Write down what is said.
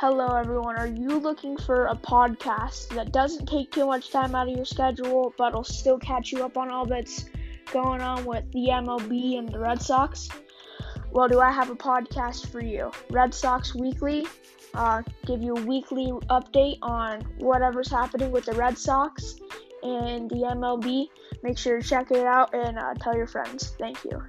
Hello, everyone. Are you looking for a podcast that doesn't take too much time out of your schedule, but will still catch you up on all that's going on with the MLB and the Red Sox? Well, do I have a podcast for you? Red Sox Weekly. Uh, give you a weekly update on whatever's happening with the Red Sox and the MLB. Make sure to check it out and uh, tell your friends. Thank you.